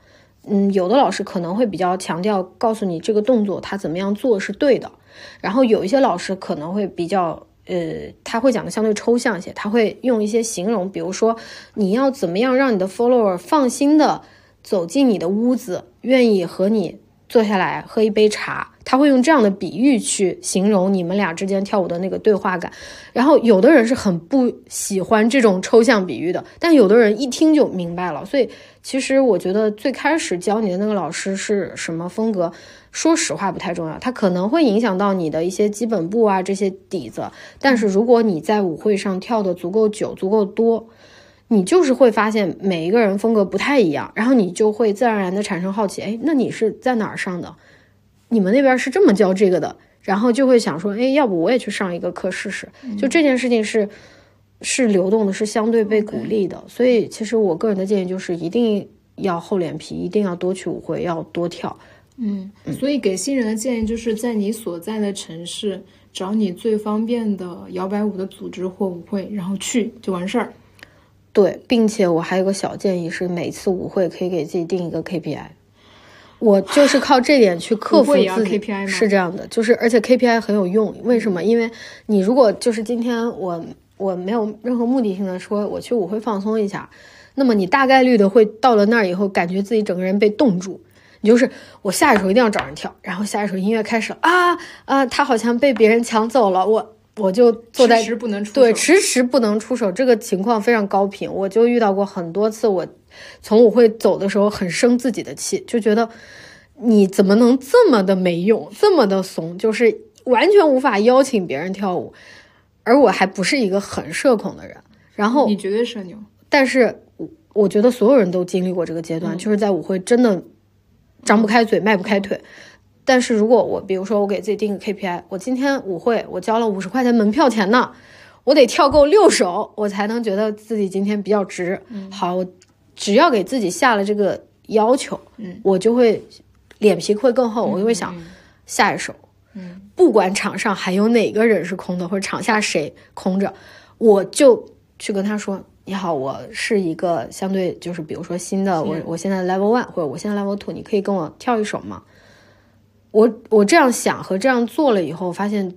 嗯，有的老师可能会比较强调告诉你这个动作他怎么样做是对的，然后有一些老师可能会比较呃，他会讲的相对抽象一些，他会用一些形容，比如说你要怎么样让你的 follower 放心的走进你的屋子，愿意和你坐下来喝一杯茶，他会用这样的比喻去形容你们俩之间跳舞的那个对话感。然后有的人是很不喜欢这种抽象比喻的，但有的人一听就明白了。所以其实我觉得最开始教你的那个老师是什么风格，说实话不太重要，它可能会影响到你的一些基本步啊这些底子。但是如果你在舞会上跳的足够久、足够多，你就是会发现每一个人风格不太一样，然后你就会自然而然的产生好奇，哎，那你是在哪儿上的？你们那边是这么教这个的，然后就会想说，哎，要不我也去上一个课试试？就这件事情是是流动的，是相对被鼓励的。所以其实我个人的建议就是一定要厚脸皮，一定要多去舞会，要多跳。嗯，所以给新人的建议就是在你所在的城市找你最方便的摇摆舞的组织或舞会，然后去就完事儿。对，并且我还有个小建议是，每次舞会可以给自己定一个 KPI。我就是靠这点去克服自己，是这样的，就是而且 KPI 很有用。为什么？因为你如果就是今天我我没有任何目的性的说我去舞会放松一下，那么你大概率的会到了那儿以后，感觉自己整个人被冻住。你就是我下一首一定要找人跳，然后下一首音乐开始了啊啊，他好像被别人抢走了，我。我就坐在迟迟不能出对迟迟不能出手，这个情况非常高频。我就遇到过很多次，我从舞会走的时候很生自己的气，就觉得你怎么能这么的没用，这么的怂，就是完全无法邀请别人跳舞，而我还不是一个很社恐的人。然后你绝对社牛，但是我觉得所有人都经历过这个阶段，就是在舞会真的张不开嘴，迈不开腿。但是如果我，比如说我给自己定个 KPI，我今天舞会我交了五十块钱门票钱呢，我得跳够六首，我才能觉得自己今天比较值。好，我只要给自己下了这个要求，嗯，我就会脸皮会更厚，我就会想下一首，嗯，不管场上还有哪个人是空的，或者场下谁空着，我就去跟他说：“你好，我是一个相对就是比如说新的，我我现在 level one 或者我现在 level two，你可以跟我跳一首吗？”我我这样想和这样做了以后，发现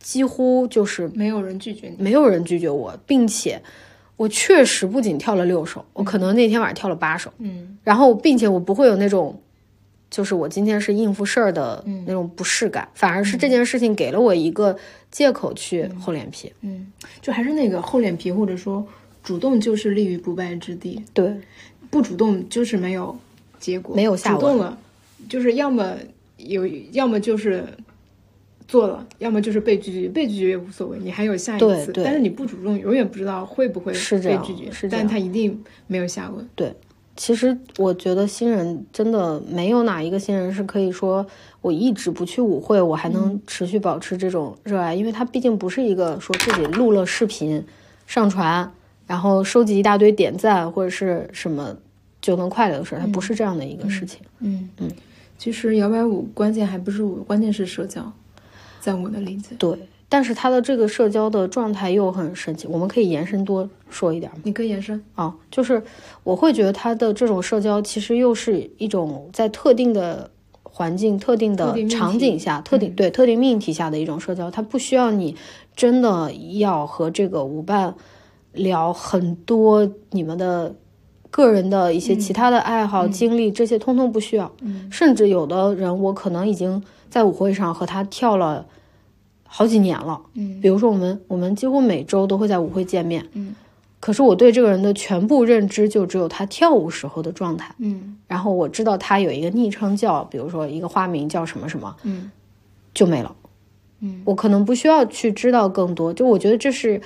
几乎就是没有人拒绝你，没有人拒绝我，并且我确实不仅跳了六首，我可能那天晚上跳了八首，嗯，然后并且我不会有那种就是我今天是应付事儿的那种不适感，反而是这件事情给了我一个借口去厚脸皮，嗯，就还是那个厚脸皮，或者说主动就是立于不败之地，对，不主动就是没有结果，没有下主动了，就是要么。有，要么就是做了，要么就是被拒绝。被拒绝也无所谓，你还有下一次。但是你不主动，永远不知道会不会被拒绝。是但他一定没有下文。对，其实我觉得新人真的没有哪一个新人是可以说我一直不去舞会，我还能持续保持这种热爱，因为他毕竟不是一个说自己录了视频上传，然后收集一大堆点赞或者是什么就能快乐的事儿，它不是这样的一个事情。嗯嗯。其实摇摆舞关键还不是舞，关键是社交，在我的理解。对，但是他的这个社交的状态又很神奇，我们可以延伸多说一点吗？你可以延伸啊，就是我会觉得他的这种社交其实又是一种在特定的环境、特定的场景下、特定对特定命题下的一种社交，他不需要你真的要和这个舞伴聊很多你们的。个人的一些其他的爱好、经历，这些通通不需要。甚至有的人，我可能已经在舞会上和他跳了好几年了。嗯，比如说我们，我们几乎每周都会在舞会见面。嗯，可是我对这个人的全部认知就只有他跳舞时候的状态。嗯，然后我知道他有一个昵称叫，比如说一个花名叫什么什么。嗯，就没了。嗯，我可能不需要去知道更多。就我觉得这是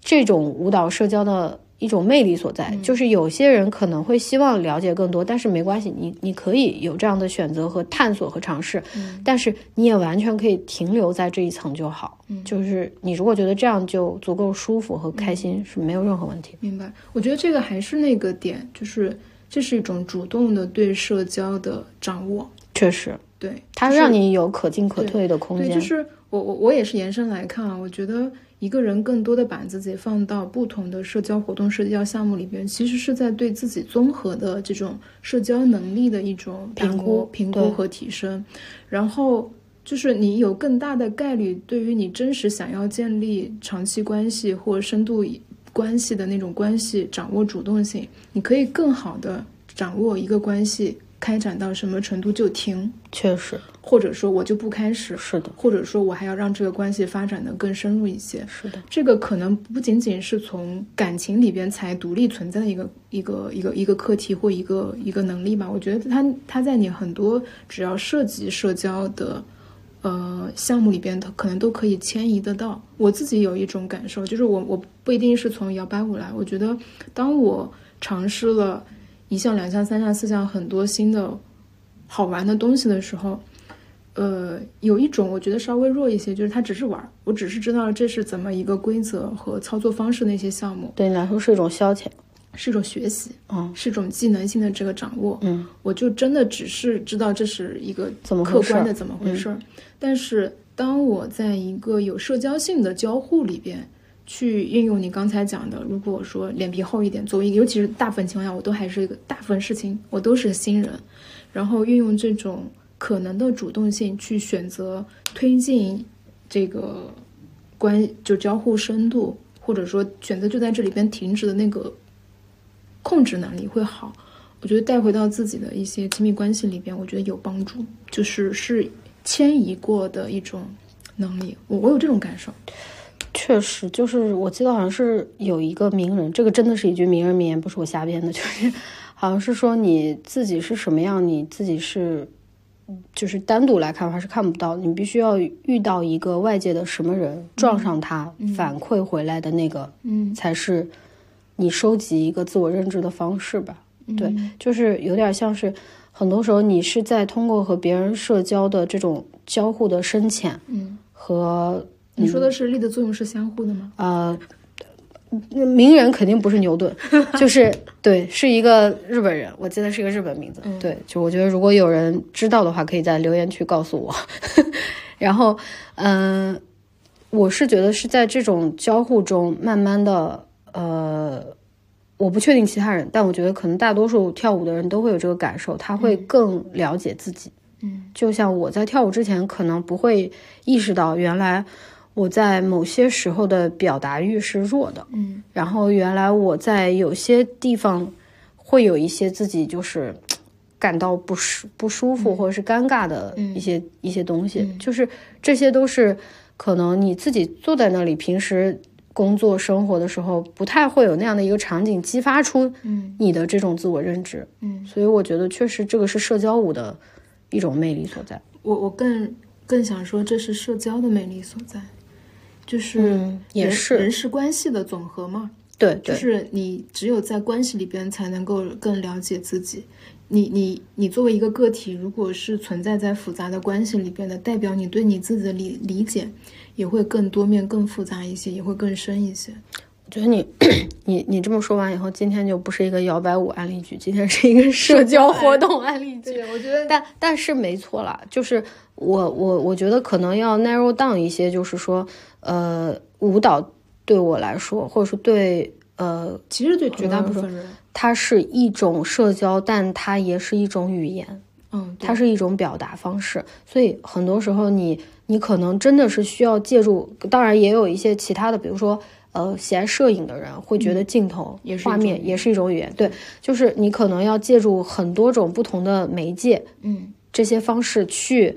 这种舞蹈社交的。一种魅力所在，就是有些人可能会希望了解更多，但是没关系，你你可以有这样的选择和探索和尝试，但是你也完全可以停留在这一层就好。就是你如果觉得这样就足够舒服和开心，是没有任何问题。明白？我觉得这个还是那个点，就是这是一种主动的对社交的掌握。确实，对它让你有可进可退的空间。对，就是我我我也是延伸来看啊，我觉得。一个人更多的把自己放到不同的社交活动、社交项目里边，其实是在对自己综合的这种社交能力的一种评估、评估和提升。然后就是你有更大的概率，对于你真实想要建立长期关系或深度关系的那种关系，掌握主动性，你可以更好的掌握一个关系。开展到什么程度就停，确实，或者说我就不开始，是的，或者说我还要让这个关系发展的更深入一些，是的，这个可能不仅仅是从感情里边才独立存在的一个一个一个一个课题或一个一个能力吧。我觉得它它在你很多只要涉及社交的呃项目里边，它可能都可以迁移得到。我自己有一种感受，就是我我不一定是从摇摆舞来，我觉得当我尝试了一项、两项、三项、四项很多新的好玩的东西的时候，呃，有一种我觉得稍微弱一些，就是它只是玩，我只是知道这是怎么一个规则和操作方式那些项目，对你来说是一种消遣，是一种学习，嗯是一种技能性的这个掌握，嗯，我就真的只是知道这是一个怎么客观的怎么回事儿。但是当我在一个有社交性的交互里边去运用你刚才讲的，如果说脸皮厚一点，作为一个，尤其是大部分情况下，我都还是一个大部分事情我都是新人，然后运用这种可能的主动性去选择推进这个关就交互深度，或者说选择就在这里边停止的那个控制能力会好。我觉得带回到自己的一些亲密关系里边，我觉得有帮助，就是是迁移过的一种能力。我我有这种感受。确实，就是我记得好像是有一个名人，这个真的是一句名人名言，不是我瞎编的，就是好像是说你自己是什么样，你自己是就是单独来看还是看不到，你必须要遇到一个外界的什么人撞上他，反馈回来的那个，嗯，才是你收集一个自我认知的方式吧。对，就是有点像是很多时候你是在通过和别人社交的这种交互的深浅，嗯，和你说的是力的作用是相互的吗？呃，名人肯定不是牛顿，就是 对，是一个日本人，我记得是一个日本名字。对，就我觉得如果有人知道的话，可以在留言区告诉我。然后，嗯、我是觉得是在这种交互中，慢慢的，呃，我不确定其他人，但我觉得可能大多数跳舞的人都会有这个感受，他会更了解自己。嗯，就像我在跳舞之前，可能不会意识到原来我在某些时候的表达欲是弱的。嗯然后原来我在有些地方会有一些自己就是感到不舒不舒服或者是尴尬的一些、一些东西，就是这些都是可能你自己坐在那里，平时工作生活的时候不太会有那样的一个场景激发出嗯你的这种自我认知。嗯，所以我觉得确实这个是社交舞的一种魅力所在。我我更更想说，这是社交的魅力所在，就是嗯也是人事关系的总和嘛。对对，就是你只有在关系里边才能够更了解自己。你你你作为一个个体，如果是存在在复杂的关系里边的，代表你对你自己的理理解也会更多面、更复杂一些，也会更深一些。我觉得你 你你这么说完以后，今天就不是一个摇摆舞案例剧，今天是一个 社交活动案例剧。对，我觉得但但是没错啦，就是我我我觉得可能要 narrow down 一些，就是说，呃，舞蹈对我来说，或者说对呃，其实对绝大部分人，它是一种社交，但它也是一种语言。嗯，它是一种表达方式，所以很多时候你你可能真的是需要借助，当然也有一些其他的，比如说呃喜爱摄影的人会觉得镜头、也是画面也是一种语言，对，就是你可能要借助很多种不同的媒介嗯。这些方式去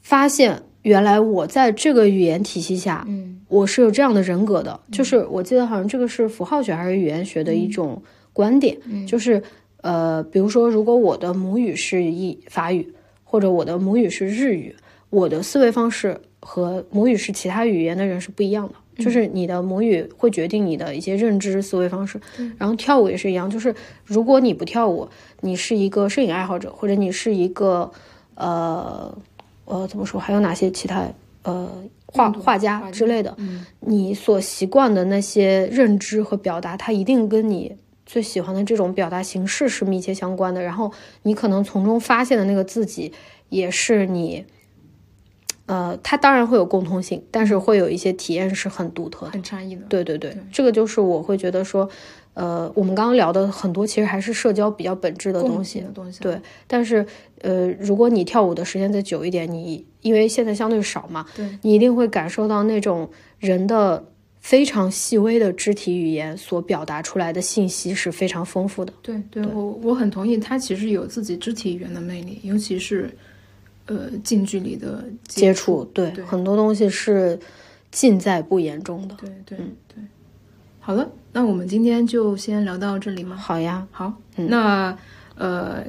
发现，原来我在这个语言体系下，嗯。我是有这样的人格的，就是我记得好像这个是符号学还是语言学的一种观点，就是呃，比如说如果我的母语是一法语，或者我的母语是日语，我的思维方式和母语是其他语言的人是不一样的。就是你的母语会决定你的一些认知思维方式，然后跳舞也是一样。就是如果你不跳舞，你是一个摄影爱好者，或者你是一个呃呃怎么说，还有哪些其他呃画画家之类的，嗯你所习惯的那些认知和表达，它一定跟你最喜欢的这种表达形式是密切相关的。然后你可能从中发现的那个自己，也是你，呃，它当然会有共通性，但是会有一些体验是很独特的。很差异的。对对对，这个就是我会觉得说，呃，我们刚刚聊的很多其实还是社交比较本质的东西的。东西，对，但是呃，如果你跳舞的时间再久一点，你因为现在相对少嘛，对你一定会感受到那种人的非常细微的肢体语言所表达出来的信息是非常丰富的。对对，我我很同意，他其实有自己肢体语言的魅力，尤其是呃近距离的接触触，对，对很多东西是尽在不言中的。对对对。好了，那我们今天就先聊到这里吗？好呀，好，那呃，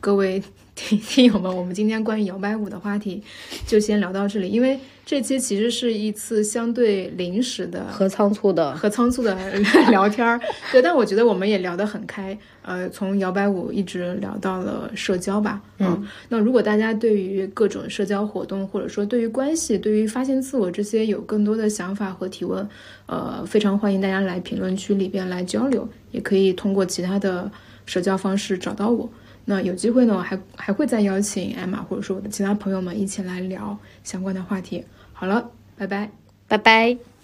各位听 听友们，我们今天关于摇摆舞的话题就先聊到这里，因为这期其实是一次相对临时的和仓促的和仓促的 聊天儿，对，但我觉得我们也聊得很开，呃，从摇摆舞一直聊到了社交吧，嗯，那如果大家对于各种社交活动，或者说对于关系、对于发现自我这些有更多的想法和提问，呃，非常欢迎大家来评论区里边来交流，也可以通过其他的。社交方式找到我，那有机会呢，我还还会再邀请艾玛或者说我的其他朋友们一起来聊相关的话题。好了，拜拜，拜拜。